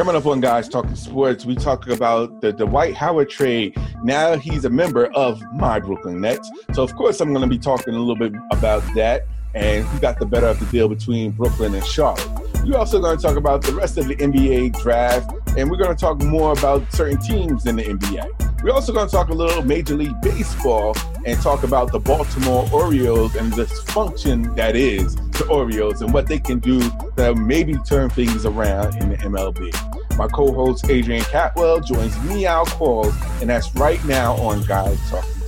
coming up on Guys Talking Sports, we talk about the Dwight Howard trade. Now he's a member of my Brooklyn Nets. So, of course, I'm going to be talking a little bit about that and who got the better of the deal between Brooklyn and Charlotte. We're also going to talk about the rest of the NBA draft, and we're going to talk more about certain teams in the NBA. We're also going to talk a little Major League Baseball and talk about the Baltimore Orioles and the dysfunction that is the Orioles and what they can do to maybe turn things around in the MLB. My co-host Adrian Catwell joins me, Al Qualls, and that's right now on Guys Talking.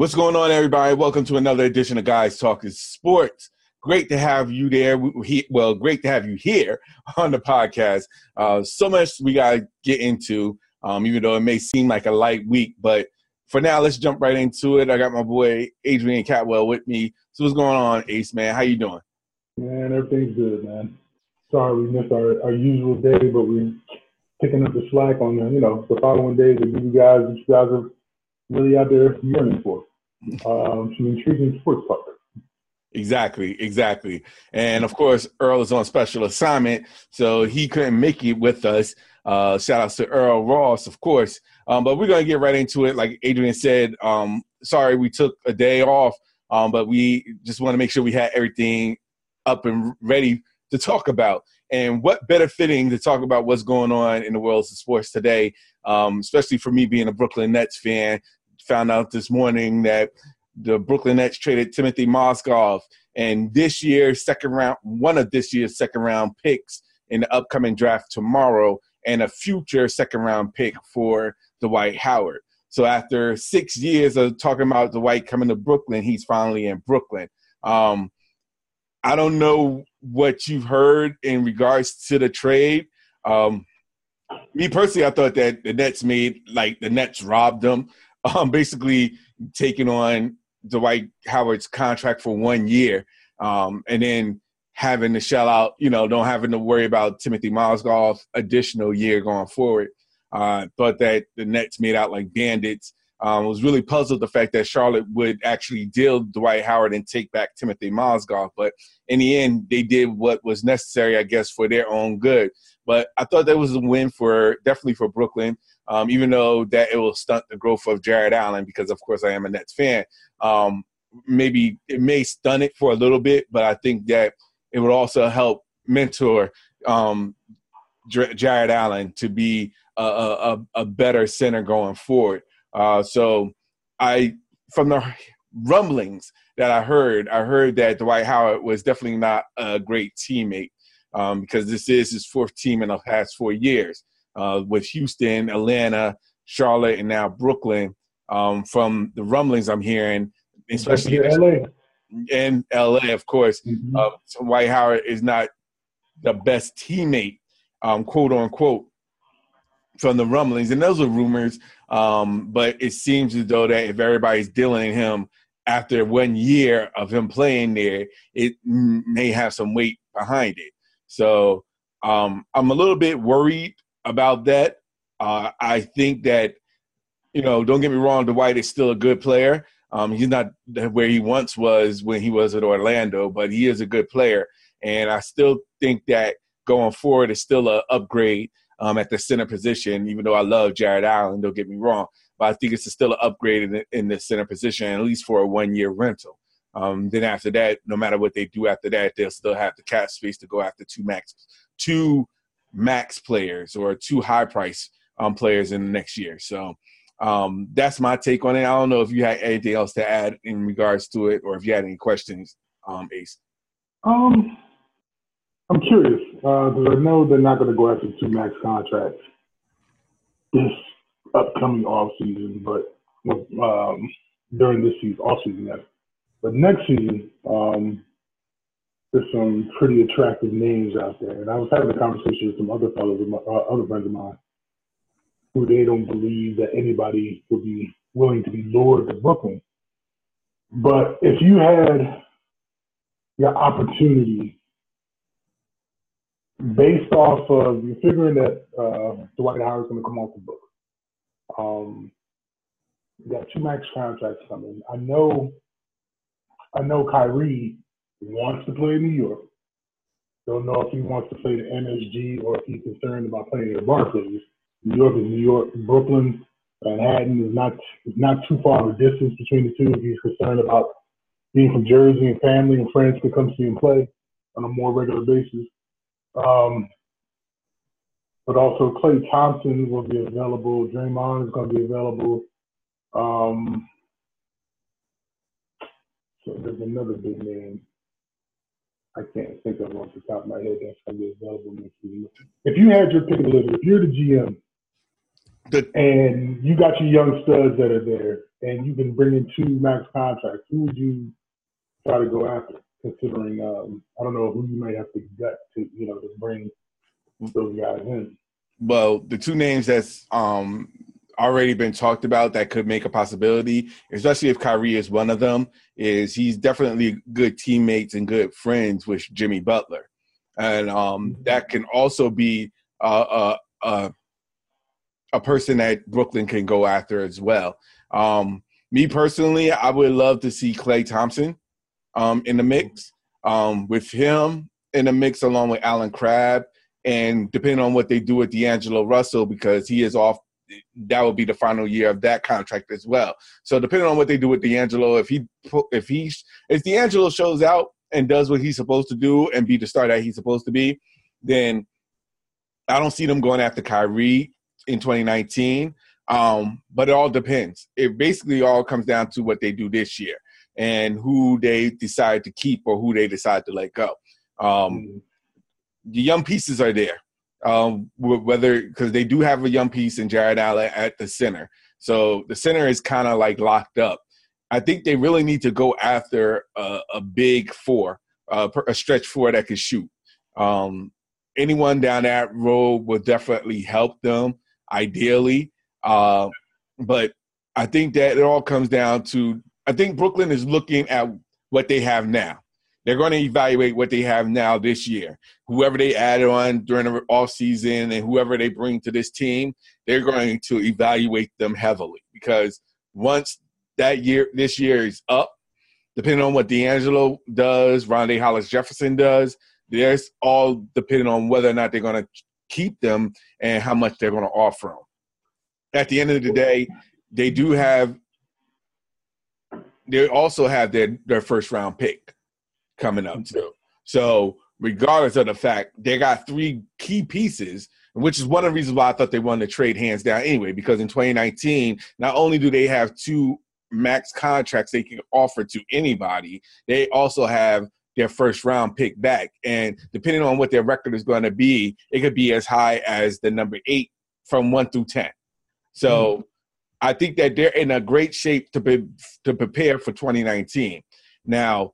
What's going on, everybody? Welcome to another edition of Guys Talking Sports. Great to have you there. We, well, great to have you here on the podcast. Uh, so much we got to get into, um, even though it may seem like a light week. But for now, let's jump right into it. I got my boy Adrian Catwell with me. So what's going on, Ace, man? How you doing? Man, everything's good, man. Sorry we missed our, our usual day, but we're picking up the slack on the, you know, the following days give you guys what you guys are really out there yearning for um, some intriguing sports talk. Exactly, exactly. And of course, Earl is on special assignment, so he couldn't make it with us. Uh, shout outs to Earl Ross, of course. Um, but we're going to get right into it. Like Adrian said, um, sorry we took a day off, um, but we just want to make sure we had everything up and ready to talk about. And what better fitting to talk about what's going on in the world of sports today, um, especially for me being a Brooklyn Nets fan, found out this morning that the Brooklyn Nets traded Timothy Mozgov and this year's second round, one of this year's second round picks in the upcoming draft tomorrow, and a future second round pick for Dwight Howard. So after six years of talking about Dwight coming to Brooklyn, he's finally in Brooklyn. Um, I don't know what you've heard in regards to the trade. Um, me personally, I thought that the Nets made like the Nets robbed them um, basically taking on Dwight Howard's contract for one year, um, and then having to shell out, you know, don't having to worry about Timothy Mozgov's additional year going forward. Uh, thought that the Nets made out like bandits. Um, was really puzzled the fact that Charlotte would actually deal Dwight Howard and take back Timothy Mozgov, but in the end, they did what was necessary, I guess, for their own good. But I thought that was a win for definitely for Brooklyn um, even though that it will stunt the growth of Jarrett Allen because, of course, I am a Nets fan. Um, maybe it may stun it for a little bit, but I think that it would also help mentor um, Jarrett Allen to be a, a, a, better center going forward. Uh, so I, from the rumblings that I heard, I heard that Dwight Howard was definitely not a great teammate um, because this is his fourth team in the past four years uh, with Houston, Atlanta, Charlotte, and now Brooklyn. Um, from the rumblings I'm hearing, especially in LA, in LA of course, mm-hmm. uh, Dwight Howard is not the best teammate, um, quote unquote, from the rumblings, and those are rumors. Um, but it seems as though that if everybody's dealing him after one year of him playing there, it may have some weight behind it. So um, I'm a little bit worried about that. Uh, I think that, you know, don't get me wrong, Dwight is still a good player. Um, he's not where he once was when he was at Orlando, but he is a good player. And I still think that going forward is still an upgrade um, at the center position, even though I love Jarrett Allen, don't get me wrong. But I think it's still an upgrade in the, in the center position, at least for a one year rental. Um, then after that, no matter what they do after that, they'll still have the cap space to go after two max, two max players or two high price um, players in the next year. So um, that's my take on it. I don't know if you had anything else to add in regards to it, or if you had any questions, um, Ace. Um, I'm curious because uh, I know they're not going to go after two max contracts this upcoming off season, but um, during this season, off season. But next season, um, there's some pretty attractive names out there. And I was having a conversation with some other fellows, uh, other friends of mine, who they don't believe that anybody would be willing to be lured to Brooklyn. But if you had the opportunity based off of you're figuring that uh, Dwight Howard's going to come off the book. Um, you got two max contracts coming. I know, I know Kyrie wants to play in New York. Don't know if he wants to play the MSG or if he's concerned about playing the Barclays. New York is New York. Brooklyn, Manhattan is not is not too far of a distance between the two. If he's concerned about being from Jersey and family and friends can come see him play on a more regular basis. Um, but also Klay Thompson will be available. Draymond is going to be available. Um, so there's another big name. I can't think of off the top of my head that's going to be available next season. If you had your pick of the litter, if you're the GM and you got your young studs that are there, and you've been bringing two max contracts, who would you try to go after? Considering, um, I don't know who you might have to gut to, you know, to bring those guys in. Well, the two names that's um, already been talked about that could make a possibility, especially if Kyrie is one of them, is he's definitely good teammates and good friends with Jimmy Butler, and um, that can also be a, a, a person that Brooklyn can go after as well. Um, me personally, I would love to see Klay Thompson um, in the mix. Um, with him in the mix along with Allen Crabbe, and depending on what they do with D'Angelo Russell, because he is off that would be the final year of that contract as well. So depending on what they do with D'Angelo, if he if he if D'Angelo shows out and does what he's supposed to do and be the star that he's supposed to be, then I don't see them going after Kyrie in 2019. Um, but it all depends. It basically all comes down to what they do this year and who they decide to keep or who they decide to let go. Um, mm-hmm. the young pieces are there um, whether because they do have a young piece in Jarrett Allen at the center. So the center is kind of like locked up. I think they really need to go after a, a big four, a stretch four that can shoot. Um, anyone down that road will definitely help them, ideally. Uh, but I think that it all comes down to I think Brooklyn is looking at what they have now. They're going to evaluate what they have now this year. Whoever they add on during the off season and whoever they bring to this team, they're going to evaluate them heavily because once that year, this year is up, depending on what D'Angelo does, Rondae Hollis Jefferson does, there's all depending on whether or not they're going to keep them and how much they're going to offer them. At the end of the day, they do have. They also have their their first round pick coming up too. So regardless of the fact, they got three key pieces, which is one of the reasons why I thought they wanted to trade hands down anyway. Because in 2019, not only do they have two max contracts they can offer to anybody, they also have their first round pick back. And depending on what their record is going to be, it could be as high as the number eight from one through 10. So mm-hmm. I think that they're in a great shape to be, to prepare for 2019. Now,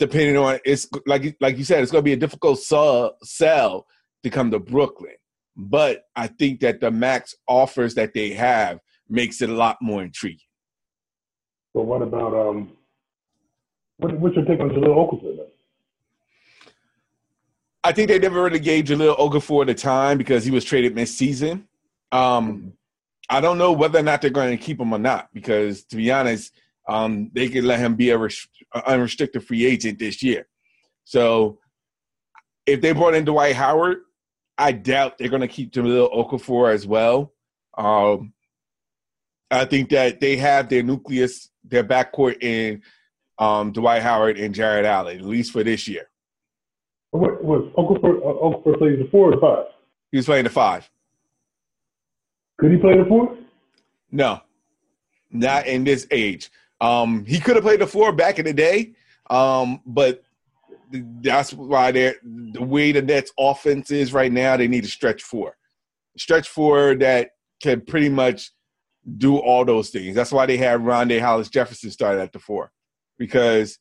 depending on it's like like you said, it's going to be a difficult sell, sell to come to Brooklyn. But I think that the max offers that they have makes it a lot more intriguing. But what about um? What, what's your take on Jahlil Okafor? Then? I think they never really gave Jahlil Okafor the time because he was traded mid-season. Um, I don't know whether or not they're going to keep him or not because, to be honest, um, they could let him be a res- unrestricted free agent this year. So if they brought in Dwight Howard, I doubt they're going to keep Jahlil Okafor as well. Um, I think that they have their nucleus, their backcourt in um, Dwight Howard and Jarrett Allen, at least for this year. What was Okafor? Uh, Okafor playing the four or five? He was playing the five. Could he play the four? No, not in this age. Um, he could have played the four back in the day, um, but that's why they're the way the Nets offense is right now. They need a stretch four, stretch four that can pretty much do all those things. That's why they had Rondae Hollis Jefferson started at the four because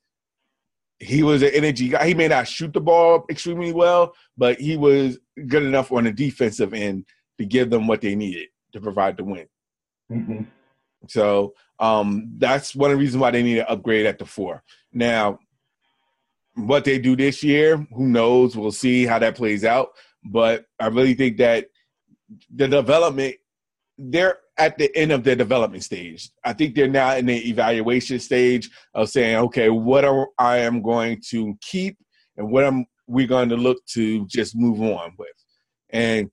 he was an energy guy. He may not shoot the ball extremely well, but he was good enough on the defensive end to give them what they needed to provide the win. Mm-hmm. So um, that's one of the reasons why they need to upgrade at the four. Now, what they do this year, who knows? We'll see how that plays out. but I really think that the development they're at the end of their development stage. I think they're now in the evaluation stage of saying, okay, what are I am going to keep and what am we going to look to just move on with. And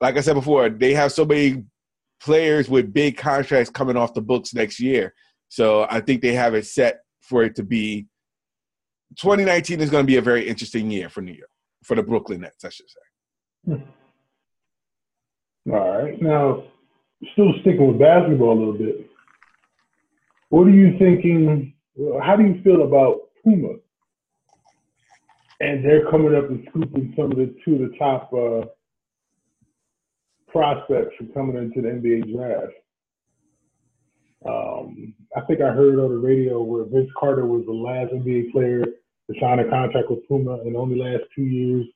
like I said before, they have so many players with big contracts coming off the books next year. So I think they have it set for it to be 2019 is going to be a very interesting year for New York, for the Brooklyn Nets, I should say. All right. Now, still sticking with basketball a little bit. What are you thinking? How do you feel about Puma? And they're coming up and scooping some of the two of the top uh, prospects for coming into the NBA draft. Um, I think I heard on the radio where Vince Carter was the last NBA player to sign a contract with Puma and only last two years,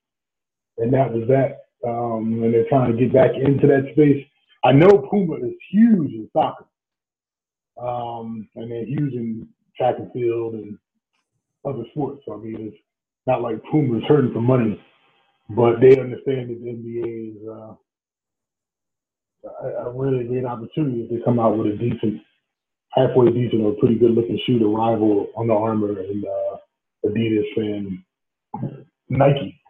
and that was that. Um, and they're trying to get back into that space. I know Puma is huge in soccer, um, and they're huge in track and field and other sports. So I mean, it's not like Puma is hurting for money, but they understand that the NBA is. Uh, a, a really great opportunity if they come out with a decent, halfway decent or pretty good looking shoe to rival Under Armour and uh, Adidas and Nike.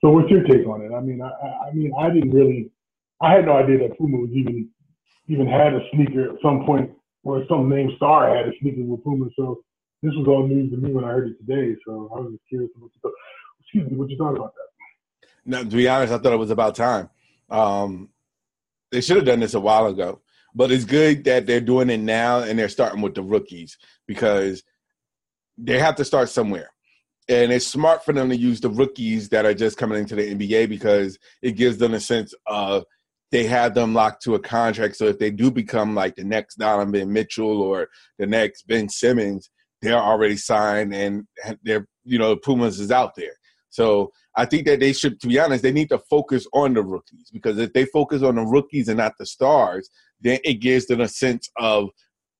So what's your take on it? I mean, I, I mean, I didn't really, I had no idea that Puma was even even had a sneaker at some point, or some name star had a sneaker with Puma. So this was all news to me when I heard it today. So I was just curious what. Excuse me, what you thought about that? Now, to be honest, I thought it was about time. Um, they should have done this a while ago, but it's good that they're doing it now and they're starting with the rookies because they have to start somewhere. And it's smart for them to use the rookies that are just coming into the NBA because it gives them a sense of they have them locked to a contract. So if they do become like the next Donovan Mitchell or the next Ben Simmons, they're already signed and they're, you know, Pumas is out there. So I think that they should, to be honest, they need to focus on the rookies because if they focus on the rookies and not the stars, then it gives them a sense of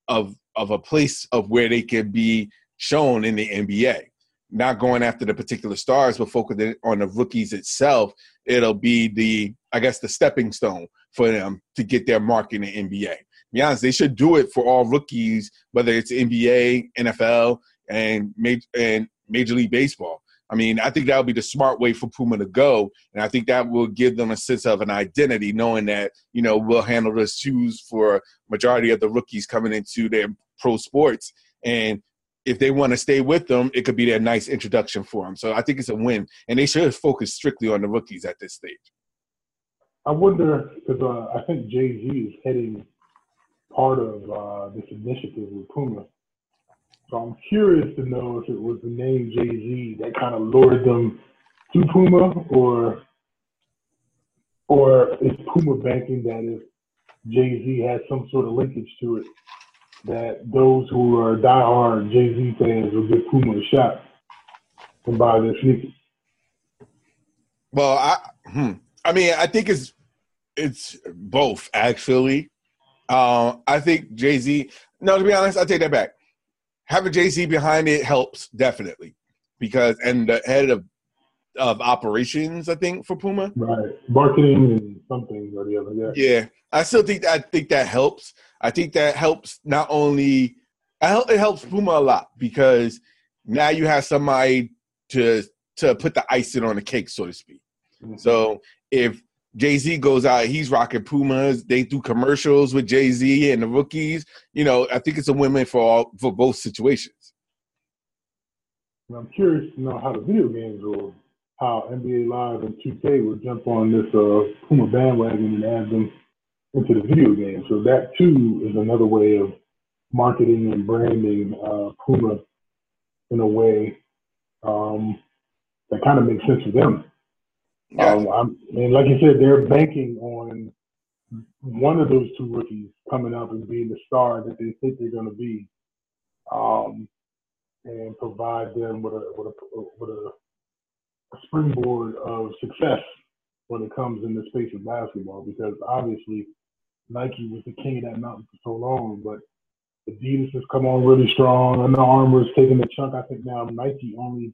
of of a place of where they can be shown in the NBA. Not going after the particular stars, but focusing on the rookies itself. It'll be the, I guess, the stepping stone for them to get their mark in the NBA. To be honest, they should do it for all rookies, whether it's NBA, NFL, and major and Major League Baseball I mean, I think that would be the smart way for Puma to go, and I think that will give them a sense of an identity, knowing that you know we'll handle the shoes for majority of the rookies coming into their pro sports, and if they want to stay with them, it could be their nice introduction for them. So I think it's a win, and they should focus strictly on the rookies at this stage. I wonder because uh, I think Jay Z is heading part of uh, this initiative with Puma so I'm curious to know if it was the name Jay Z that kind of lured them to Puma, or or is Puma banking that if Jay Z has some sort of linkage to it, that those who are diehard Jay Z fans will give Puma a shot and buy their sneakers. Well, I hmm, I mean, I think it's it's both actually. Uh, I think Jay Z. No, to be honest, I take that back having Jay Z behind it helps definitely because and the head of of operations, I think, for Puma. Right, marketing and something or the other. Yeah. Yeah, I still think I think that helps. I think that helps not only it helps Puma a lot because now you have somebody to to put the icing on the cake, so to speak. Mm-hmm. So if Jay Z goes out, he's rocking Pumas. They do commercials with Jay Z and the rookies. You know, I think it's a win for all for both situations. I'm curious to know how the video games will, how NBA Live and 2K will jump on this uh, Puma bandwagon and add them into the video game. So that too is another way of marketing and branding uh, Puma in a way um, that kind of makes sense to them. Um, I'm, and like you said, they're banking on one of those two rookies coming up and being the star that they think they're going to be, um, and provide them with a with a with a springboard of success when it comes in the space of basketball. Because obviously, Nike was the king of that mountain for so long, but Adidas has come on really strong. Under Armour is taking a chunk. I think now Nike only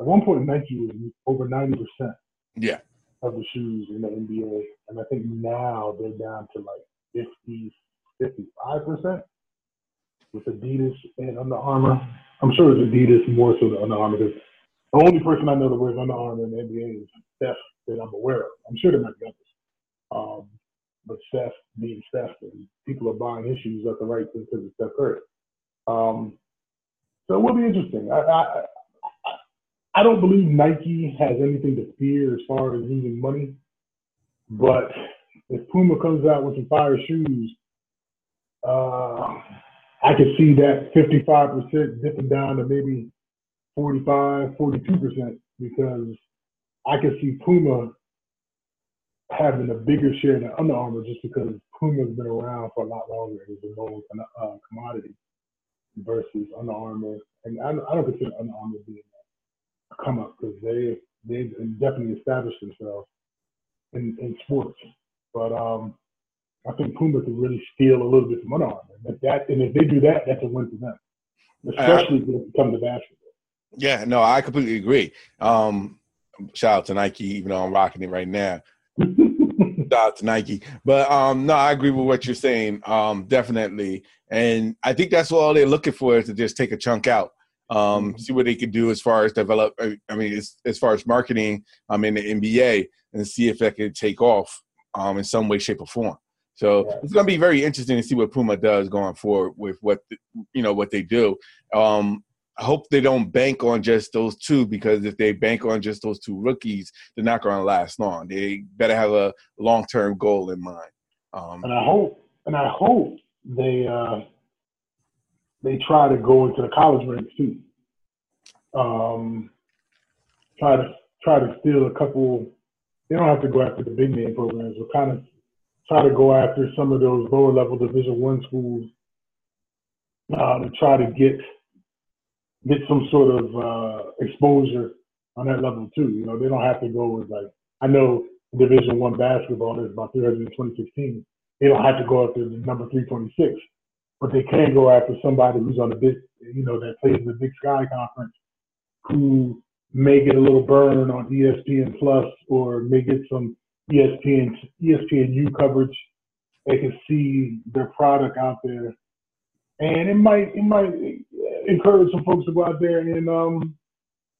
at one point Nike was over ninety percent Yeah. Of the shoes in the NBA, and I think now they're down to like 50, 55 percent with Adidas and Under Armour. I'm sure it's Adidas more so than Under Armour because the only person I know that wears Under Armour in the NBA is Steph that I'm aware of. I'm sure there might be others. Um, but Steph being Steph, and people are buying issues at the right because of Steph Curry. Um, so it will be interesting. I, I, I don't believe Nike has anything to fear as far as losing money, but if Puma comes out with some fire shoes, uh, I could see that 55% dipping down to maybe 45, 42% because I could see Puma having a bigger share than Under Armour just because Puma's been around for a lot longer and is a known uh, commodity versus Under Armour. And I, I don't consider Under Armour being come up because they they've definitely established themselves in, in sports. But um, I think Puma could really steal a little bit from Under Armour. And if that and if they do that, that's a win for them, especially uh, when it comes to basketball. Yeah, no, I completely agree. Um, shout out to Nike, even though I'm rocking it right now. shout out to Nike, but um, no, I agree with what you're saying. Um, definitely, and I think that's all they're looking for is to just take a chunk out. Um, mm-hmm. see what they can do as far as develop. I mean, as, as far as marketing, um, in the NBA, and see if that could take off, um, in some way, shape, or form. So it's going to be very interesting to see what Puma does going forward with what you know what they do. Um, I hope they don't bank on just those two because if they bank on just those two rookies, they're not going to last long. They better have a long term goal in mind. Um, and I hope, and I hope they uh, they try to go into the college ranks too. Um, try to try to steal a couple. They don't have to go after the big name programs, but kind of try to go after some of those lower level Division One schools uh, to try to get get some sort of uh, exposure on that level too. You know, they don't have to go with like I know Division One basketball is about 300 in 2016. They don't have to go after the number 326, but they can go after somebody who's on the big, you know, that plays in the Big Sky Conference, who may get a little burn on ESPN Plus or may get some ESPN ESPNU coverage. They can see their product out there, and it might it might encourage some folks to go out there and um,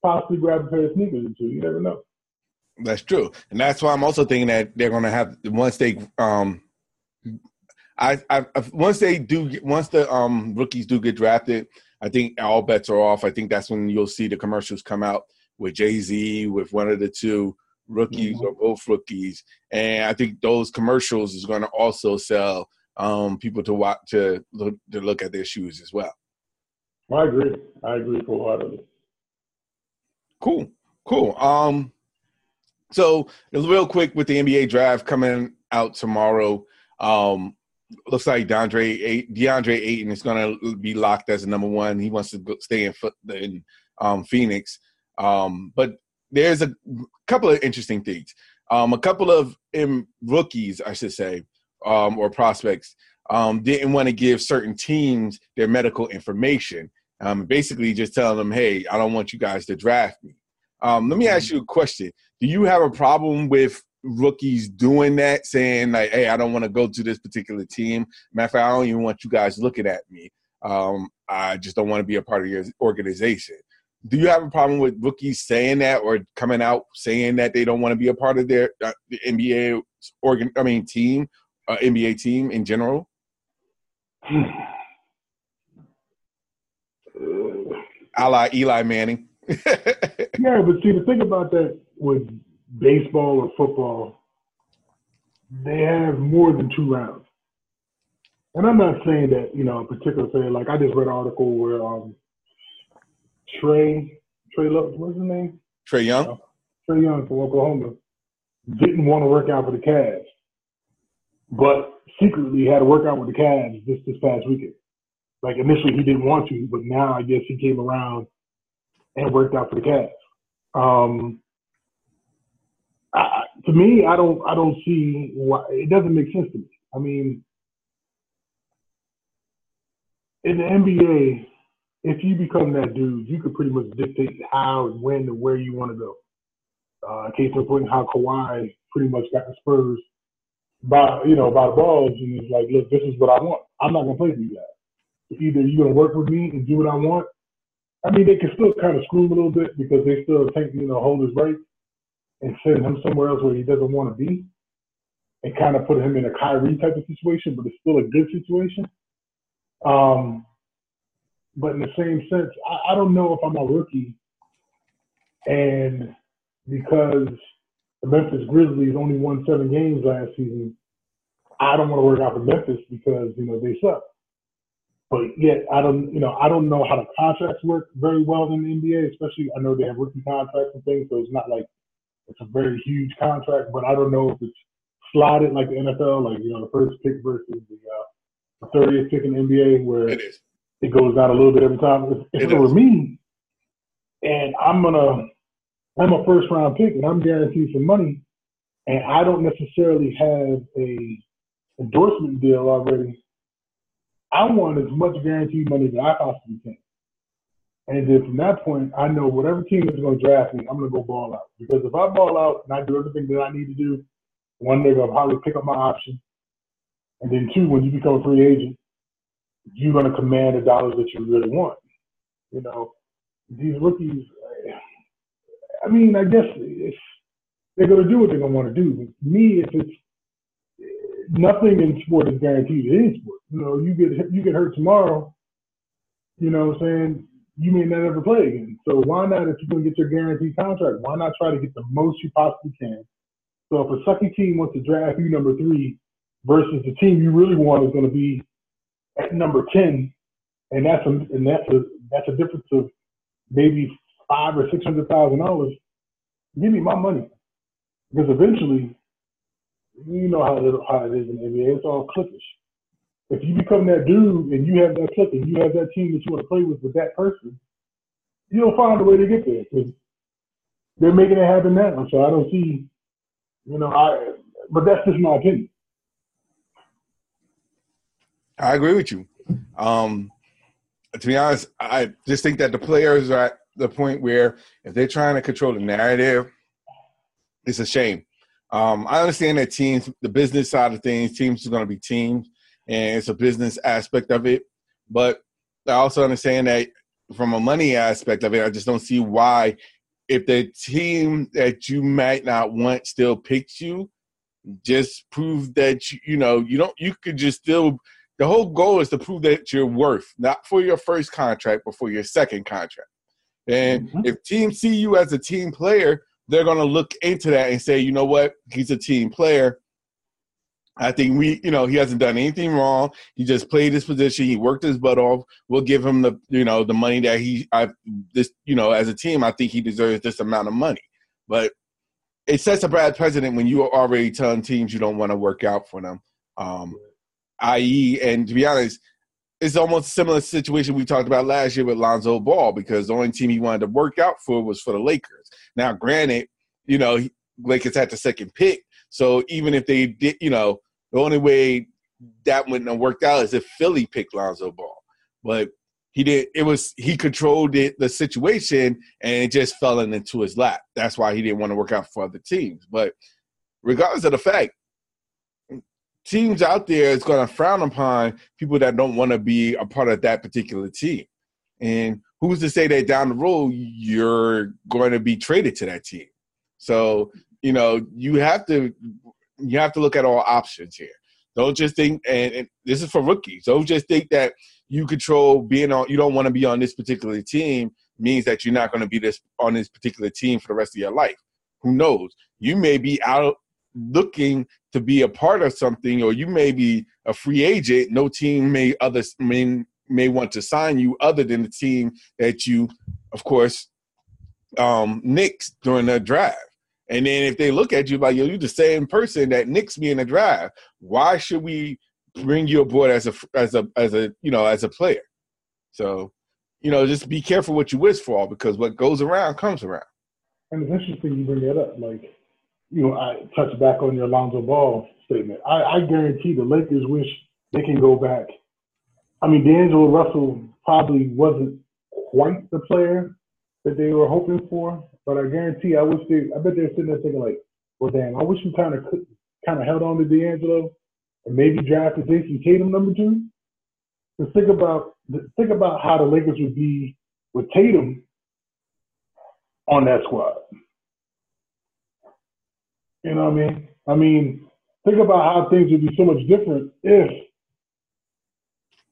possibly grab a pair of sneakers or two. You never know. That's true, and that's why I'm also thinking that they're going to have once they um, I, I once they do once the um rookies do get drafted, I think all bets are off. I think that's when you'll see the commercials come out with Jay Z with one of the two rookies mm-hmm. or both rookies, and I think those commercials is going to also sell um people to watch to look to look at their shoes as well. I agree. I agree wholeheartedly. Cool, cool. Um, so real quick with the NBA draft coming out tomorrow, um, looks like DeAndre DeAndre Ayton is going to be locked as a number one. He wants to stay in in um, Phoenix, um, but there's a couple of interesting things. Um, a couple of rookies, I should say, um, or prospects um, didn't want to give certain teams their medical information. Um, basically, just telling them, "Hey, I don't want you guys to draft me." Um, let me ask mm-hmm. you a question: Do you have a problem with rookies doing that, saying like, "Hey, I don't want to go to this particular team"? Matter of fact, I don't even want you guys looking at me. Um, I just don't want to be a part of your organization. Do you have a problem with rookies saying that or coming out saying that they don't want to be a part of their uh, the NBA organ? I mean, team, uh, NBA team in general. a la Eli Manning. yeah, but see, the thing about that with baseball or football, they have more than two rounds. And I'm not saying that, you know, a particular player, like I just read an article where um, Trae, Trae, what's his name? Trae Young? Uh, Trae Young from Oklahoma didn't want to work out for the Cavs, but secretly had to work out with the Cavs this, this past weekend. Like initially he didn't want to, but now I guess he came around and worked out for the Cavs. Um, to me, I don't I don't see why it doesn't make sense to me. I mean, in the NBA, if you become that dude, you could pretty much dictate how, and when, and where you want to go. Uh, case in point, how Kawhi pretty much got the Spurs by you know by the balls and it's like, look, this is what I want. I'm not gonna play for you guys. Either you're gonna work with me and do what I want. I mean, they can still kind of screw him a little bit because they still take you know hold his rights and send him somewhere else where he doesn't want to be, and kind of put him in a Kyrie type of situation, but it's still a good situation. Um, but in the same sense, I, I don't know if I'm a rookie, and because the Memphis Grizzlies only won seven games last season, I don't want to work out for Memphis because you know they suck. But yet, I don't, you know, I don't know how the contracts work very well in the NBA. Especially, I know they have rookie contracts and things, so it's not like it's a very huge contract. But I don't know if it's slotted like the NFL, like you know, the first pick versus the uh, the 30th pick in the NBA, where It is. it goes down a little bit every time. If, if It it, were me, and I'm gonna, I'm a first round pick, and I'm guaranteed some money, and I don't necessarily have a endorsement deal already. I want as much guaranteed money that I possibly can. And then from that point, I know whatever team is going to draft me, I'm going to go ball out. Because if I ball out and I do everything that I need to do, one, they're going to probably pick up my option. And then two, when you become a free agent, you're going to command the dollars that you really want. You know, these rookies, I mean, I guess it's, they're going to do what they're going to want to do. But me, if it's nothing in sport is guaranteed in any sport. You know, you get you get hurt tomorrow, you know what I'm saying? You may not ever play again. So why not if you're gonna get your guaranteed contract, why not try to get the most you possibly can? So if a sucky team wants to draft you number three versus the team you really want is gonna be at number ten, and that's a and that's a that's a difference of maybe five or six hundred thousand dollars, give me my money. Because eventually you know how how it is in the NBA. It's all cliquish. If you become that dude and you have that clique and you have that team that you want to play with with that person, you'll find a way to get there. 'cause they're making it happen now. So I don't see, you know, I. But that's just my opinion. I agree with you. Um, to be honest, I just think that the players are at the point where if they're trying to control the narrative, it's a shame. Um, I understand that teams, the business side of things, teams are going to be teams, and it's a business aspect of it. But I also understand that from a money aspect of it, I just don't see why, if the team that you might not want still picks you, just prove that you, you know you don't. You could just still. The whole goal is to prove that you're worth, not for your first contract, but for your second contract. And Mhm. if teams see you as a team player, they're going to look into that and say, you know what, he's a team player. I think we, you know, he hasn't done anything wrong. He just played his position. He worked his butt off. We'll give him the, you know, the money that he, I, this, you know, as a team, I think he deserves this amount of money. But it sets a bad precedent when you are already telling teams you don't want to work out for them. Um, i.e., and to be honest, it's almost a similar situation we talked about last year with Lonzo Ball because the only team he wanted to work out for was for the Lakers. Now, granted, you know, Lakers had the second pick, so even if they did, you know, the only way that wouldn't have worked out is if Philly picked Lonzo Ball, but he did. It was he controlled it, the situation, and it just fell into his lap. That's why he didn't want to work out for other teams. But regardless of the fact, teams out there is going to frown upon people that don't want to be a part of that particular team. And who's to say that down the road you're going to be traded to that team? So you know you have to you have to look at all options here. Don't just think, and, and this is for rookies. Don't just think that you control being on. You don't want to be on this particular team means that you're not going to be this on this particular team for the rest of your life. Who knows? You may be out looking to be a part of something, or you may be a free agent. No team may others may may want to sign you other than the team that you, of course, um, nixed during the draft. And then if they look at you like, yo, you're the same person that nixed me in the draft, why should we bring you aboard as a as a as a you know as a player? So, you know, just be careful what you wish for because what goes around comes around. And it's interesting you bring that up. Like, you know, I touch back on your Lonzo Ball statement. I, I guarantee the Lakers wish they can go back. I mean, D'Angelo Russell probably wasn't quite the player that they were hoping for. But I guarantee, I wish they, I bet they're sitting there thinking like, well, damn, I wish we kind of kind of held on to D'Angelo and maybe drafted Jayson Tatum number two. To think about think about how the Lakers would be with Tatum on that squad. You know what I mean? I mean, think about how things would be so much different if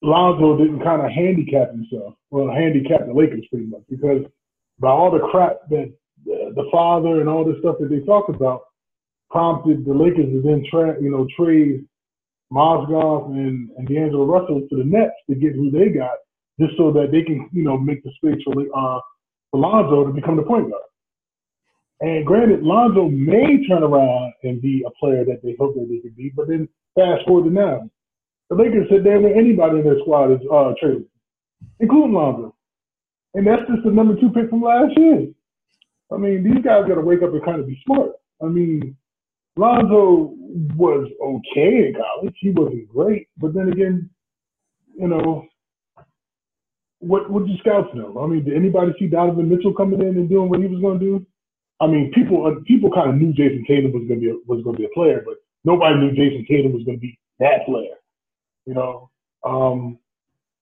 Lonzo didn't kind of handicap himself. Well, handicap the Lakers pretty much because by all the crap that the father and all the stuff that they talked about prompted the Lakers to then tra- you know trade Mozgov and, and D'Angelo Russell to the Nets to get who they got, just so that they can you know make the space for uh, for Lonzo to become the point guard. And granted, Lonzo may turn around and be a player that they hope that they could be, but then fast forward to now, the Lakers said damn near anybody in their squad is uh, traded, including Lonzo, and that's just the number two pick from last year. I mean, these guys got to wake up and kind of be smart. I mean, Lonzo was okay in college. He wasn't great, but then again, you know, what what do scouts know? I mean, did anybody see Donovan Mitchell coming in and doing what he was going to do? I mean, people uh, people kind of knew Jayson Tatum was going to be a, was going to be a player, but nobody knew Jayson Tatum was going to be that player. You know, um,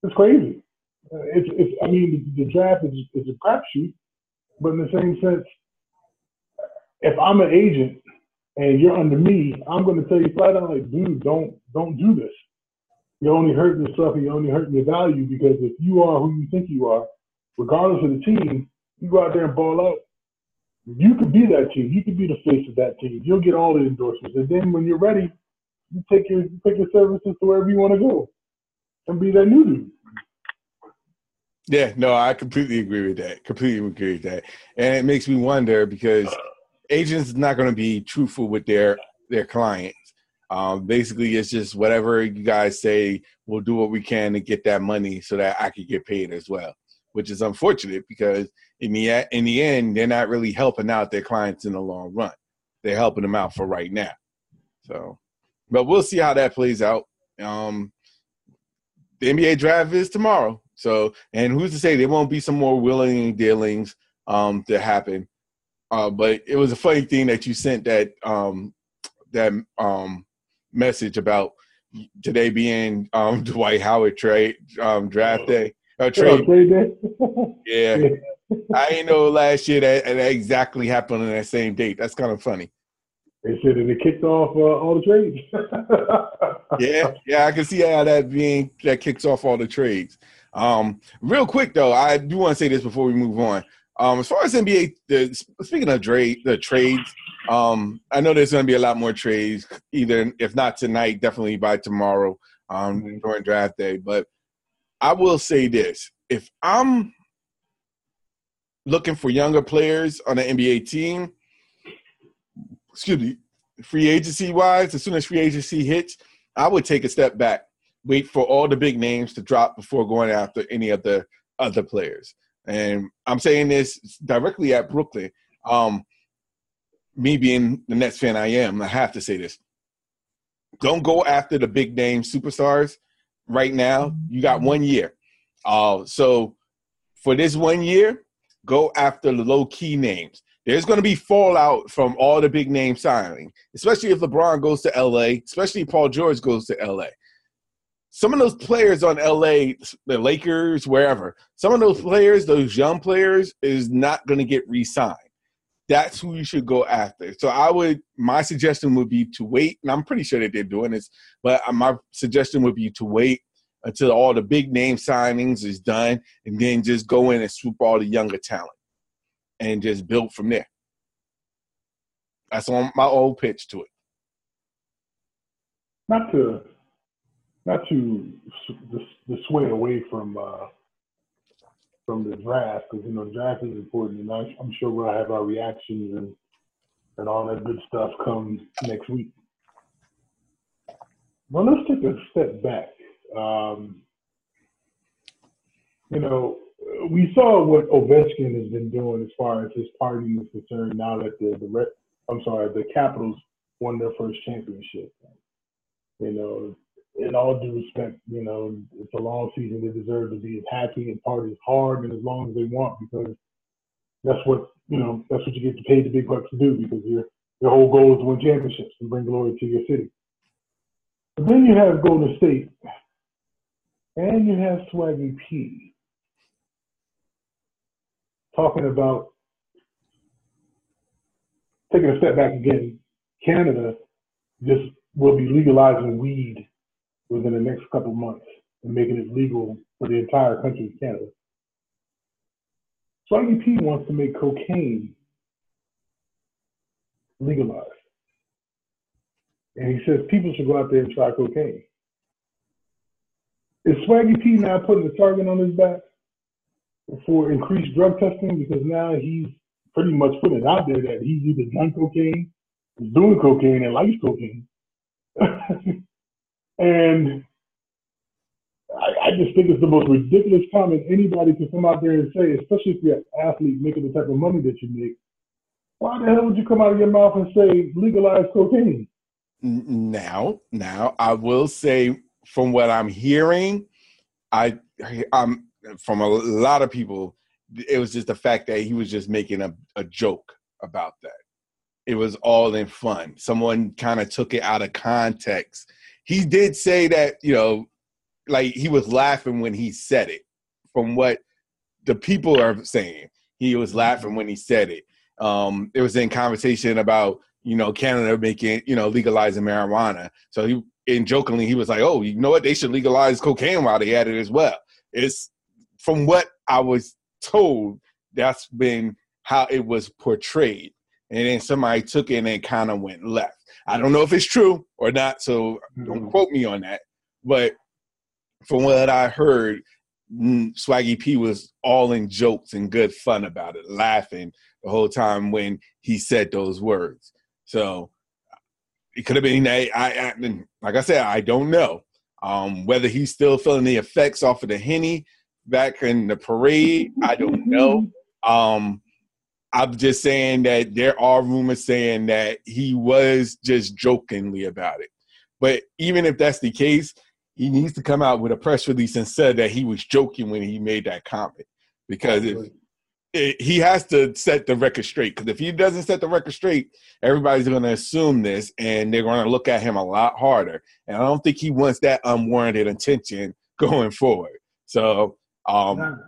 it's crazy. It's, it's I mean, the, the draft is is a crapshoot, but in the same sense, if I'm an agent and you're under me, I'm going to tell you flat out, like, dude, don't don't do this. You're only hurting yourself and you're only hurting your value because if you are who you think you are, regardless of the team, you go out there and ball out. You could be that team. You could be the face of that team. You'll get all the endorsements, and then when you're ready, you take your you take your services to wherever you want to go, and be that new dude. Yeah, no, I completely agree with that. Completely agree with that, and it makes me wonder because agents not going to be truthful with their their clients. Um, basically, it's just whatever you guys say. We'll do what we can to get that money so that I can get paid as well, which is unfortunate because in the in the end, they're not really helping out their clients in the long run. They're helping them out for right now. So, but we'll see how that plays out. Um, the NBA draft is tomorrow. So, and who's to say there won't be some more willing dealings um, to happen? Uh, but it was a funny thing that you sent that um, that um, message about today being um, Dwight Howard trade um, draft day. Uh, trade. yeah. yeah. I ain't know last year that, that exactly happened on that same date. That's kind of funny. They said it kicked off uh, all the trades. yeah, yeah, I can see how that being that kicks off all the trades. Um, real quick though, I do want to say this before we move on. Um, as far as NBA, the, speaking of trade, the trades, um, I know there's going to be a lot more trades. Either if not tonight, definitely by tomorrow um, during draft day. But I will say this: if I'm looking for younger players on an NBA team, excuse me, free agency wise, as soon as free agency hits, I would take a step back, wait for all the big names to drop before going after any of the other players and I'm saying this directly at Brooklyn. Um, me being the Nets fan I am, I have to say this. Don't go after the big name superstars right now. You got one year. Uh, so for this one year, go after the low key names. There's going to be fallout from all the big name signing, especially if LeBron goes to LA, especially if Paul George goes to LA some of those players on LA, the Lakers, wherever, some of those players, those young players, is not going to get re signed. That's who you should go after. So I would, my suggestion would be to wait, and I'm pretty sure that they're doing this, but my suggestion would be to wait until all the big name signings is done and then just go in and swoop all the younger talent and just build from there. That's on my old pitch to it. Not to not to sway away from uh, from the draft because you know draft is important, and I'm sure we'll have our reactions and and all that good stuff come next week. Well, let's take a step back. Um, you know, we saw what Ovechkin has been doing as far as his party is concerned. Now that the the I'm sorry, the Capitals won their first championship. You know, in all due respect, you know, it's a long season. They deserve to be as happy and party as hard and as long as they want because that's what you know. That's what you get paid the big bucks to do because your your whole goal is to win championships and bring glory to your city. But then you have Golden State, and you have Swaggy P talking about taking a step back again. Canada just will be legalizing weed within the next couple months and making it legal for the entire country of Canada. Swaggy P wants to make cocaine legalized. And he says people should go out there and try cocaine. Is Swaggy P now putting a target on his back for increased drug testing? Because now he's pretty much putting it out there that he's either done cocaine, is doing cocaine, and likes cocaine. and I, I, just think it's the most ridiculous comment anybody can come out there and say, especially if you're an athlete making the type of money that you make. Why the hell would you come out of your mouth and say legalize cocaine? Now, now I will say from what I'm hearing, I I'm from a lot of people, it was just the fact that he was just making a, a joke about that. It was all in fun. Someone kind of took it out of context. He did say that, you know, like he was laughing when he said it. From what the people are saying, he was laughing when he said it. Um, it was in conversation about you know Canada making you know legalizing marijuana. So he and jokingly he was like, "Oh, you know what? They should legalize cocaine while they at it as well." It's from what I was told. That's been how it was portrayed, and then somebody took it and kind of went left. I don't know if it's true or not, so don't mm-hmm. quote me on that. But from what I heard, mm, Swaggy P was all in jokes and good fun about it, laughing the whole time when he said those words. So it could have been. I, I, like I said, I don't know um, whether he's still feeling the effects off of the henny back in the parade. I don't know. Um, I'm just saying that there are rumors saying that he was just jokingly about it. But even if that's the case, he needs to come out with a press release and said that he was joking when he made that comment because if, it, he has to set the record straight. Because if he doesn't set the record straight, everybody's going to assume this, and they're going to look at him a lot harder. And I don't think he wants that unwarranted attention going forward. So, um,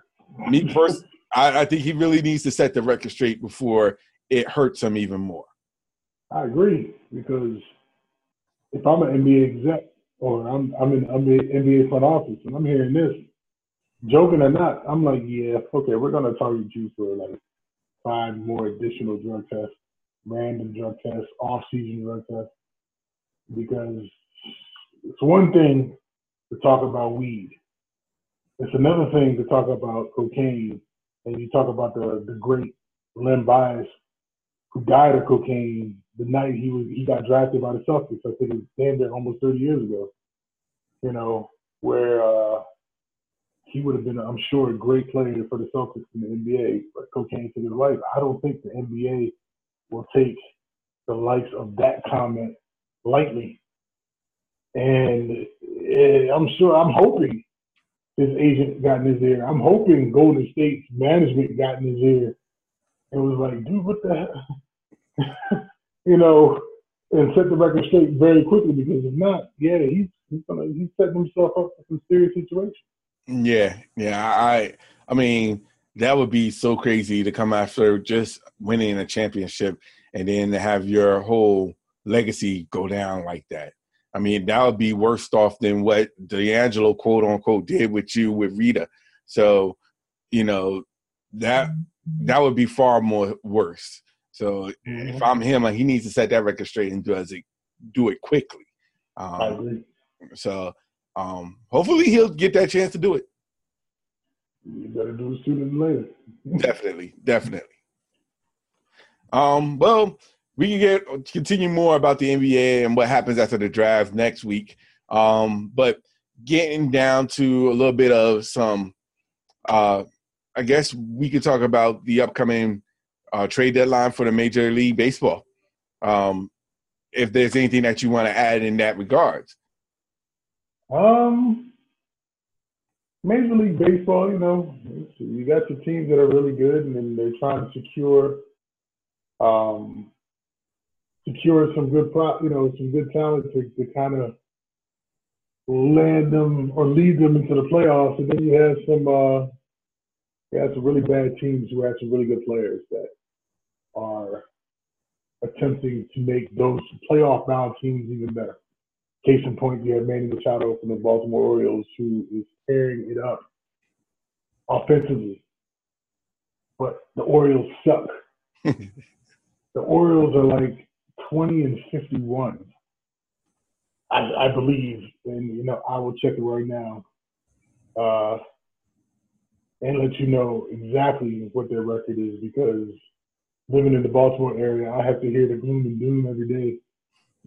me first, I, I think he really needs to set the record straight before it hurts him even more. I agree because if I'm an NBA exec or I'm I'm in in NBA front office and I'm hearing this, joking or not, I'm like, yeah, okay, we're gonna target you for like five more additional drug tests, random drug tests, off-season drug tests, because it's one thing to talk about weed. It's another thing to talk about cocaine, and you talk about the the great Len Bias, who died of cocaine the night he was he got drafted by the Celtics. I think it was damn near almost 30 years ago. You know, where uh, he would have been, I'm sure, a great player for the Celtics in the NBA, but cocaine took his life. I don't think the NBA will take the likes of that comment lightly. And uh, I'm sure, I'm hoping his agent got in his ear. I'm hoping Golden State's management got in his ear and was like, dude, what the hell? you know, and set the record straight very quickly because if not, yeah, he's he's gonna he's setting himself up for some serious situations. Yeah, yeah. I I mean, that would be so crazy to come after just winning a championship and then to have your whole legacy go down like that. I mean, that would be worse off than what D'Angelo quote unquote did with you with Rita. So, you know, that that would be far more worse. So mm-hmm. if I'm him, he needs to set that record straight and does it do it quickly. Um, I agree. So um, hopefully he'll get that chance to do it. You better do it sooner than later. definitely, definitely. Um, well, we can get continue more about the NBA and what happens after the draft next week. Um, but getting down to a little bit of some, uh, I guess we could talk about the upcoming uh, trade deadline for the Major League Baseball. Um, if there's anything that you want to add in that regards. Um, Major League Baseball, you know, you got your teams that are really good, and then they're trying to secure, um, secure some good, pro, you know, some good talent to, to kind of land them or lead them into the playoffs. And then you have some, uh, you have some really bad teams who have some really good players that are attempting to make those playoff bound teams even better. Case in point, you have Manny Machado from the Baltimore Orioles who is tearing it up offensively. But the Orioles suck. the Orioles are like 20 and 51. I, I, believe, and you know, I will check it right now, uh, and let you know exactly what their record is because living in the Baltimore area, I have to hear the gloom and doom every day,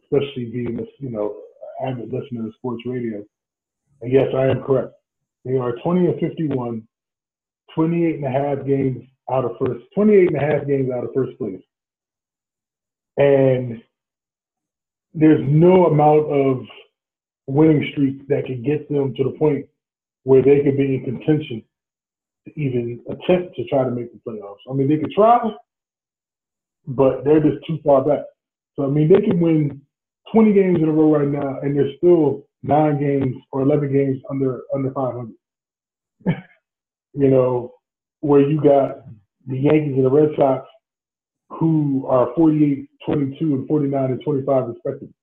especially being a you know avid listener to sports radio. And yes, I am correct. They are 20 and 51, 28 and a half games out of first, 28 and a half games out of first place. And there's no amount of winning streak that could get them to the point where they could be in contention to even attempt to try to make the playoffs. I mean, they could try, but they're just too far back. So I mean, they can win 20 games in a row right now, and they're still nine games or 11 games under under 500. you know, where you got the Yankees and the Red Sox, who are 48, 22, and 49 and 25 respectively.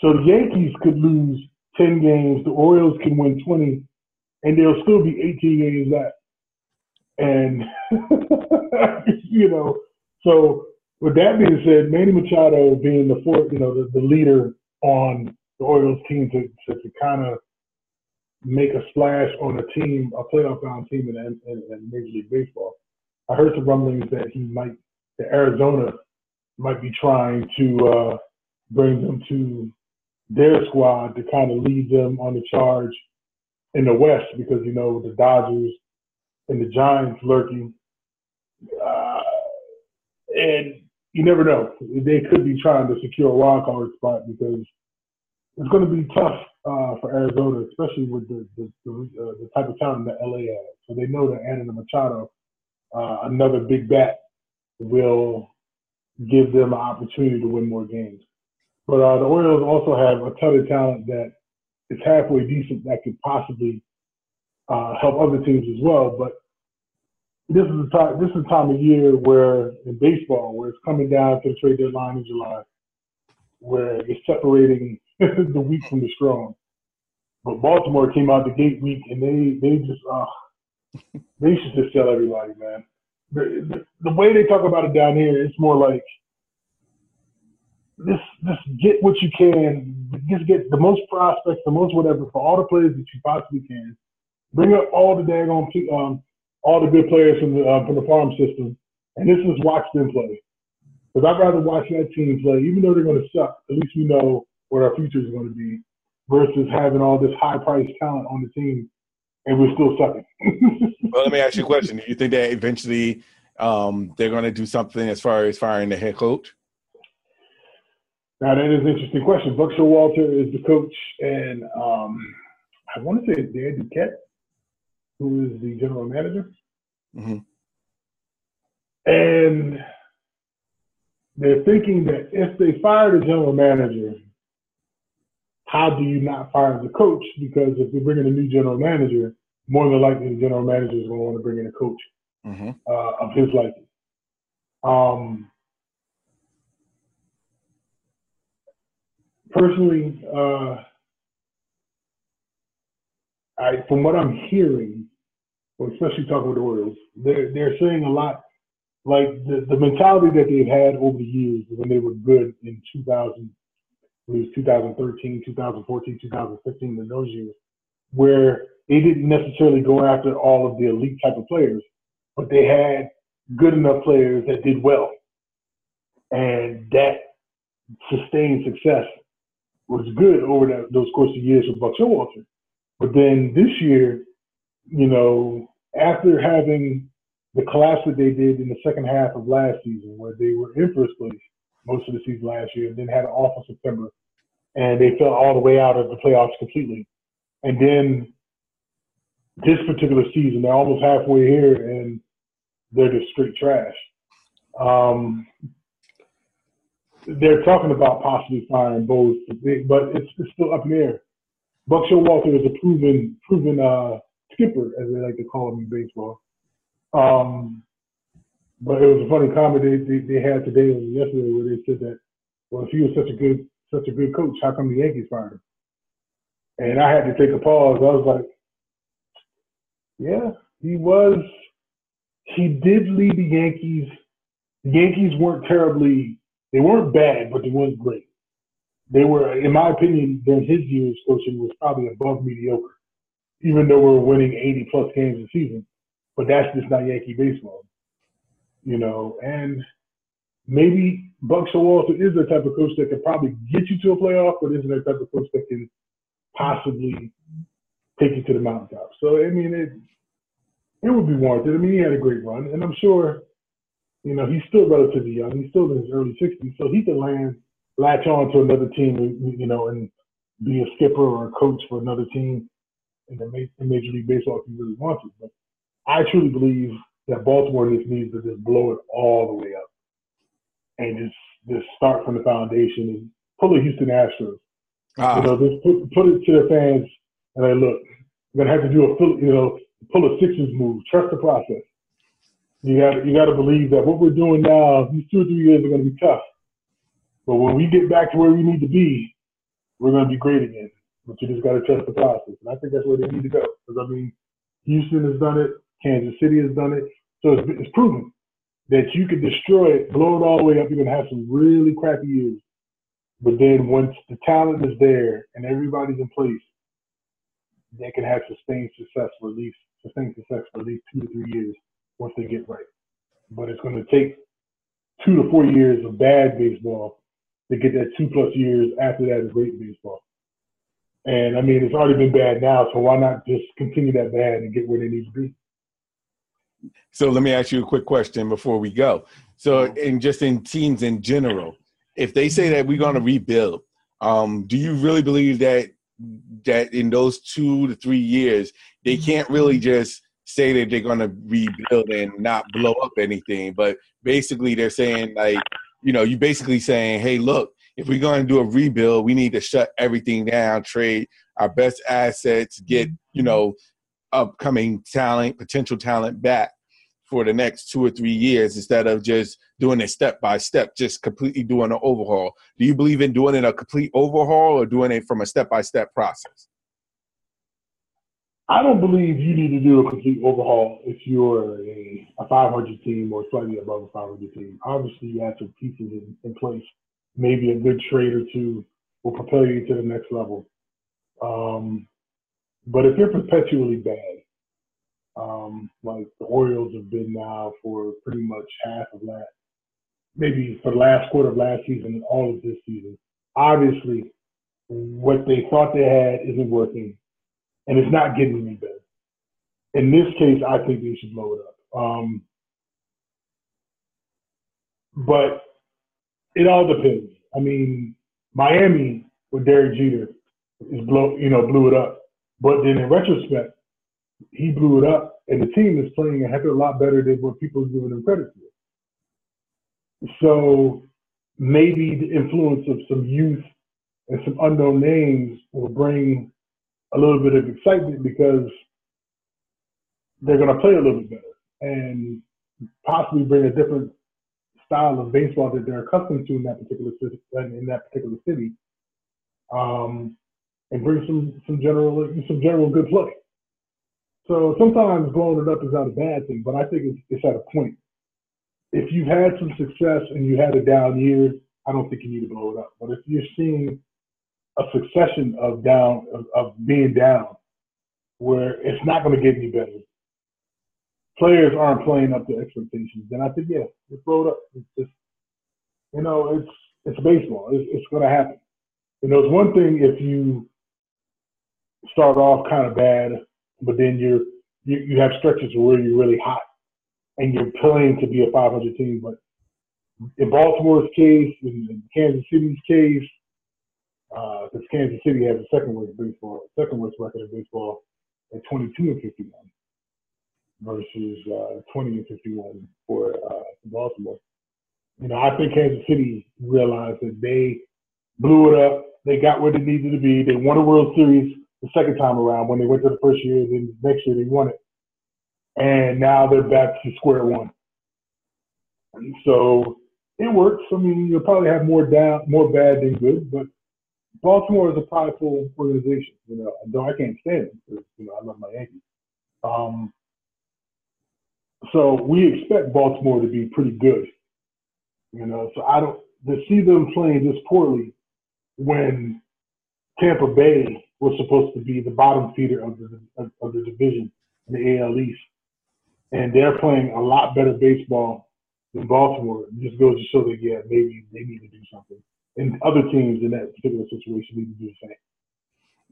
So the Yankees could lose 10 games, the Orioles can win 20, and there'll still be 18 games left. And you know, so with that being said, Manny Machado being the fourth, you know, the, the leader on the Orioles team to, to, to kind of make a splash on a team, a playoff bound team in, in, in, Major League Baseball. I heard some rumblings that he might, that Arizona might be trying to uh, bring them to their squad to kind of lead them on the charge in the West because, you know, the Dodgers and the Giants lurking. Uh, and you never know. They could be trying to secure a wild card spot because it's going to be tough uh, for Arizona, especially with the the, the, uh, the, type of talent that LA has. So they know that Anthony Machado, uh, another big bat, will give them an opportunity to win more games. But uh, the Orioles also have a ton of talent that is halfway decent that could possibly uh, help other teams as well. But this is the time. This is the time of year where in baseball, where it's coming down to the trade deadline in July, where it's separating the weak from the strong. But Baltimore came out the gate weak, and they they just uh, they should just tell everybody, man. The, the, way they talk about it down here, it's more like just just get what you can, just get the most prospects, the most whatever for all the players that you possibly can. Bring up all the daggone um, all the good players from the uh, from the farm system, and this is watch them play. Because I'd rather watch that team play, even though they're going to suck. At least we know what our future is going to be, versus having all this high priced talent on the team and we're still sucking. well, let me ask you a question: Do you think that eventually um, they're going to do something as far as firing the head coach? Now that is an interesting question. Buck Showalter is the coach, and um, I want to say it's Dan Duquette who is the general manager. Mm-hmm. And they're thinking that if they fire the general manager, how do you not fire the coach? Because if they bring in a new general manager, more than likely the general manager is going to want to bring in a coach mm-hmm. uh, of his liking. Um, personally, uh, I, from what I'm hearing, especially talking with the Orioles, they're they're saying a lot like the, the mentality that they've had over the years when they were good in 2000, it was 2013, 2014, 2015, in those years, where they didn't necessarily go after all of the elite type of players, but they had good enough players that did well, and that sustained success was good over that, those course of years with Buck Showalter. But then this year, you know, after having the collapse that they did in the second half of last season, where they were in first place most of the season last year, and then had an awful September, and they fell all the way out of the playoffs completely. And then this particular season, they're almost halfway here and they're just straight trash. Um, they're talking about possibly firing both, but it's, it's still up in the air. Buck Showalter is a proven proven uh, skipper, as they like to call him in baseball. Um, but it was a funny comment they, they, they had today or yesterday where they said that, well, if he was such a good such a good coach, how come the Yankees fired him? And I had to take a pause. I was like, yeah, he was. He did lead the Yankees. The Yankees weren't terribly. They weren't bad, but they weren't great. They were, in my opinion, during his years coaching was probably above mediocre, even though we're winning 80 plus games a season. But that's just not Yankee baseball, you know. And maybe Buck Showalter is the type of coach that could probably get you to a playoff, but isn't the type of coach that can possibly take you to the mountaintop. So I mean, it it would be warranted. I mean, he had a great run, and I'm sure, you know, he's still relatively young. He's still in his early 60s, so he can land latch on to another team, you know, and be a skipper or a coach for another team in the Major League Baseball if he really wants to. But I truly believe that Baltimore just needs to just blow it all the way up and just just start from the foundation and pull the Houston Astros. Ah. You know, just put, put it to their fans and they look, you're gonna have to do a you know pull a Sixers move. Trust the process. You got you got to believe that what we're doing now, these two or three years are going to be tough. But when we get back to where we need to be, we're going to be great again. But you just got to trust the process, and I think that's where they need to go. Because I mean, Houston has done it, Kansas City has done it, so it's, it's proven that you can destroy it, blow it all the way up. You're going to have some really crappy years, but then once the talent is there and everybody's in place, they can have sustained success for at least sustained success for at least two to three years once they get right. But it's going to take two to four years of bad baseball to get that two plus years after that of great baseball. And I mean, it's already been bad now, so why not just continue that bad and get where they need to be? So let me ask you a quick question before we go. So, in just in teams in general, if they say that we're going to rebuild, um, do you really believe that that in those two to three years they can't really just say that they're going to rebuild and not blow up anything? But basically, they're saying like, you know, you basically saying, hey, look, if we're going to do a rebuild, we need to shut everything down, trade our best assets, get you know upcoming talent, potential talent back for the next two or three years instead of just doing it step by step, just completely doing an overhaul. Do you believe in doing it a complete overhaul or doing it from a step by step process? I don't believe you need to do a complete overhaul if you're a, a 500 team or slightly above a 500 team. Obviously, you have some pieces in, in place. Maybe a good trade or two will propel you to the next level. Um, but if you're perpetually bad, um, like the Orioles have been now for pretty much half of that, maybe for the last quarter of last season and all of this season. Obviously, what they thought they had isn't working, and it's not getting any better. In this case, I think they should blow it up. Um, but it all depends. I mean, Miami with Derek Jeter is blow, you know, blew it up. But then in retrospect, he blew it up, and the team is playing a heck of a lot better than what people are giving them credit for. So maybe the influence of some youth and some unknown names will bring a little bit of excitement because they're going to play a little bit better and possibly bring a different style of baseball that they're accustomed to in that particular city, in that particular city, um, and bring some some general some general good play. So sometimes blowing it up is not a bad thing, but I think it's, it's at a point. If you've had some success and you had a down year, I don't think you need to blow it up. But if you're seeing a succession of down of, of being down, where it's not going to get any better, players aren't playing up to expectations, then I think yeah, just blow it up. It's just you know, it's it's baseball. It's, it's going to happen. You know, it's one thing if you start off kind of bad but then you're you, you have stretches where you're really hot and you're playing to be a 500 team. But in Baltimore's case, in, Kansas City's case, because uh, Kansas City has the second worst baseball, second worst record in baseball, at 22 and 51 versus uh, 20 and 51 for uh, Baltimore. You know, I think Kansas City realized that they blew it up. They got where they needed to be. They won a World Series the second time around when they went to the first year. Then next year they won it, and now they're back to square one. And so it works. I mean, you'll probably have more down, more bad than good, but Baltimore is a prideful organization. You know, though I can't stand them because you know I love my Yankees. Um, so we expect Baltimore to be pretty good. You know, so I don't to see them playing this poorly when Tampa Bay was supposed to be the bottom feeder of the of, of the division in the AL East, and they're playing a lot better baseball than Baltimore. It just goes to show that yeah, maybe they need to do something, and other teams in that particular situation need to do the same.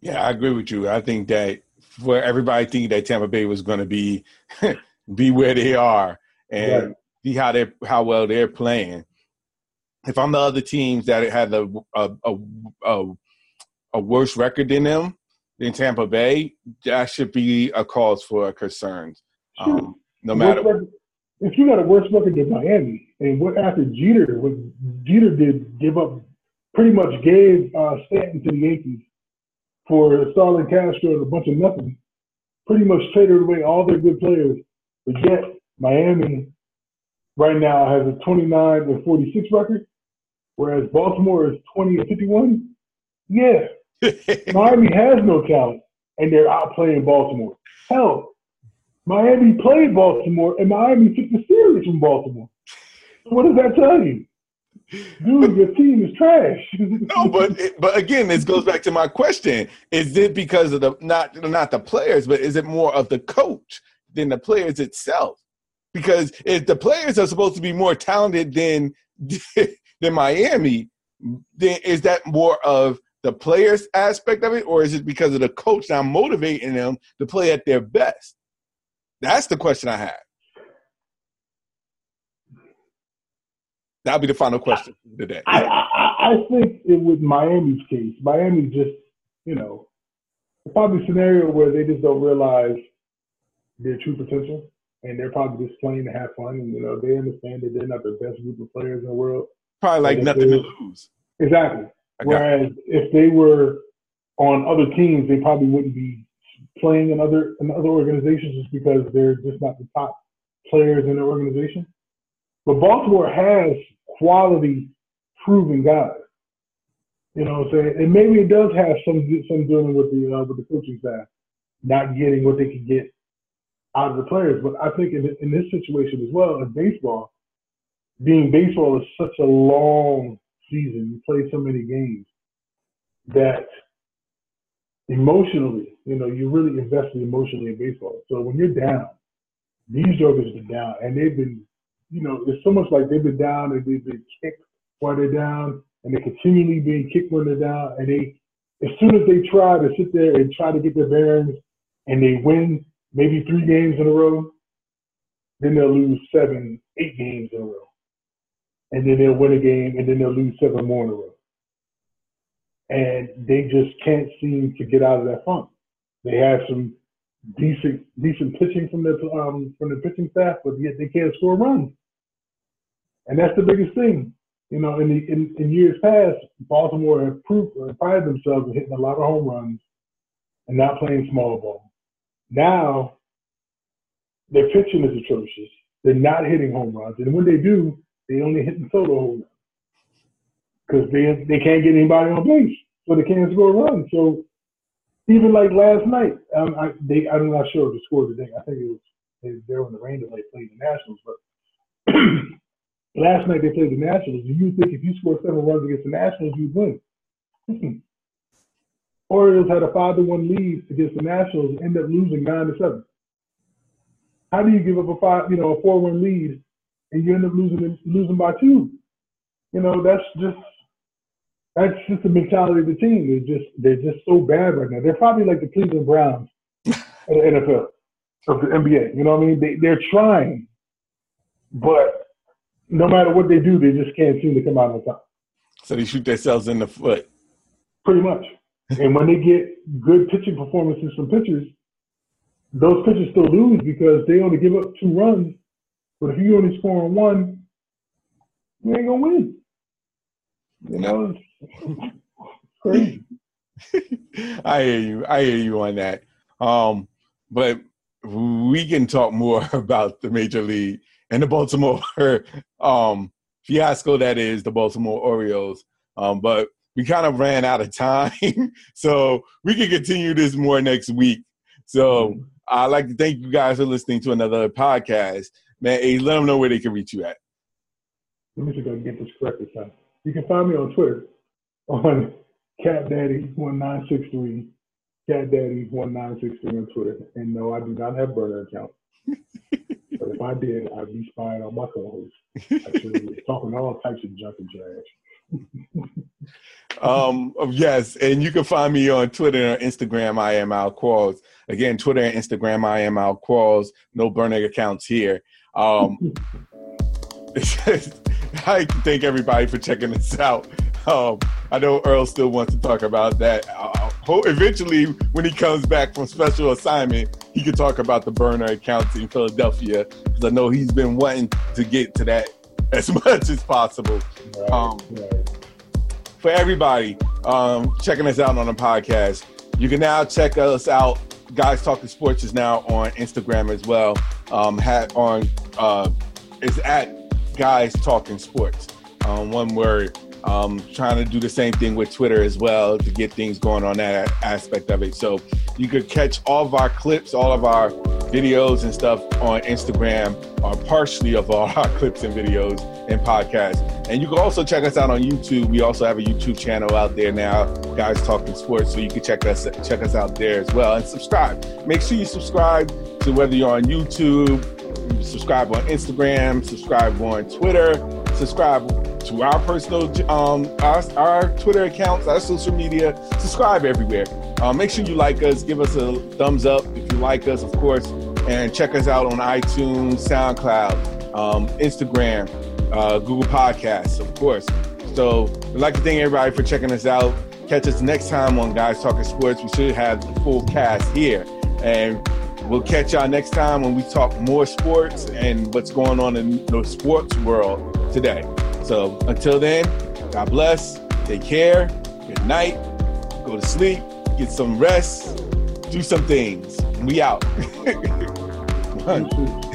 Yeah, I agree with you. I think that for everybody thinking that Tampa Bay was going to be be where they are and right. see how they how well they're playing. If I'm the other teams that had a a, a, a, a worse record than them than Tampa Bay, that should be a cause for concern. Um, no matter if you got a worse record than Miami, and what after Jeter, what Jeter did give up, pretty much gave uh, Stanton to the Yankees for Starlin Castro and a bunch of nothing. Pretty much traded away all their good players but yet, Miami right now has a 29 and 46 record, whereas Baltimore is 20 and 51. Yeah, Miami has no talent, and they're outplaying Baltimore. Hell, Miami played Baltimore, and Miami took the series from Baltimore. What does that tell you? Dude, your team is trash. no, but but again, this goes back to my question: Is it because of the not not the players, but is it more of the coach? than the players itself. Because if the players are supposed to be more talented than than Miami, then is that more of the players aspect of it, or is it because of the coach now motivating them to play at their best? That's the question I have. That'll be the final question today. I, I, I think it with Miami's case, Miami just, you know, probably a scenario where they just don't realize their true potential, and they're probably just playing to have fun. And you know, they understand that they're not the best group of players in the world. Probably like nothing to lose. Exactly. Whereas if they were on other teams, they probably wouldn't be playing in other in other organizations just because they're just not the top players in the organization. But Baltimore has quality proven guys. You know what I'm saying? And maybe it does have some some dealing with the uh, with the coaching staff not getting what they could get out of the players. But I think in, in this situation as well, in baseball, being baseball is such a long season. You play so many games that emotionally, you know, you really invested emotionally in baseball. So when you're down, these jokers are down, and they've been, you know, it's so much like they've been down and they've been kicked while they're down, and they're continually being kicked when they're down. And they, as soon as they try to sit there and try to get their bearings, and they win maybe three games in a row. Then they'll lose seven, eight games in a row. And then they'll win a game and then they'll lose seven more in a row. And they just can't seem to get out of that funk. They have some decent decent pitching from the um, from the pitching staff, but yet they can't score runs. And that's the biggest thing. You know, in the in, in years past, Baltimore have proved prided themselves in hitting a lot of home runs and not playing small ball. Now, their pitching is atrocious. They're not hitting home runs, and when they do, they only hitting solo home runs because they they can't get anybody on base, so they can't score runs. So even like last night, um, I, they I'm not sure if the score today. I think it was they, they the rain delay playing the Nationals, but last night they played the Nationals. And you think if you score seven runs against the Nationals, you win? Orioles had a five to one lead against the Nationals and ended up losing nine to seven. How do you give up a five, you know, a four one lead and you end up losing losing by two? You know, that's just that's just the mentality of the team. They're just they're just so bad right now. They're probably like the Cleveland Browns of the NFL of the NBA. You know what I mean? They they're trying, but no matter what they do, they just can't seem to come out on top. So they shoot themselves in the foot. Pretty much and when they get good pitching performances from pitchers, those pitchers still lose because they only give up two runs. But if you only score one, you ain't gonna win. You know, crazy. I hear you. I hear you on that. Um, but we can talk more about the major league and the Baltimore um, fiasco that is the Baltimore Orioles. Um, but we kind of ran out of time, so we can continue this more next week. So I'd like to thank you guys for listening to another podcast. Man, hey, let them know where they can reach you at. Let me see if I can get this correct this time. You can find me on Twitter on CatDaddy1963. CatDaddy1963 on Twitter. And no, I do not have burner account. but if I did, I'd be spying on my co-host. Actually, talking all types of junk and trash. um, yes, and you can find me on Twitter and Instagram. I am Al Qualls. Again, Twitter and Instagram. I am Al Qualls. No burner accounts here. Um, I thank everybody for checking this out. Um, I know Earl still wants to talk about that. Uh, eventually, when he comes back from special assignment, he can talk about the burner accounts in Philadelphia because I know he's been wanting to get to that as much as possible. Right, um, right. For everybody um, checking us out on the podcast, you can now check us out. Guys Talking Sports is now on Instagram as well. Um, hat on uh, is at Guys Talking Sports. Um, one word. Um, trying to do the same thing with Twitter as well to get things going on that aspect of it. So you could catch all of our clips, all of our videos and stuff on Instagram, are partially of all our clips and videos and podcasts. And you can also check us out on YouTube. We also have a YouTube channel out there now, guys talking sports. So you can check us check us out there as well and subscribe. Make sure you subscribe to whether you're on YouTube, subscribe on Instagram, subscribe on Twitter, subscribe to our personal um, our, our Twitter accounts, our social media. Subscribe everywhere. Uh, make sure you like us. Give us a thumbs up if you like us, of course, and check us out on iTunes, SoundCloud, um, Instagram, uh, Google Podcasts, of course. So I'd like to thank everybody for checking us out. Catch us next time on Guys Talking Sports. We should have the full cast here. And we'll catch y'all next time when we talk more sports and what's going on in the sports world today. So until then, God bless. Take care. Good night. Go to sleep. Get some rest. Do some things. We out.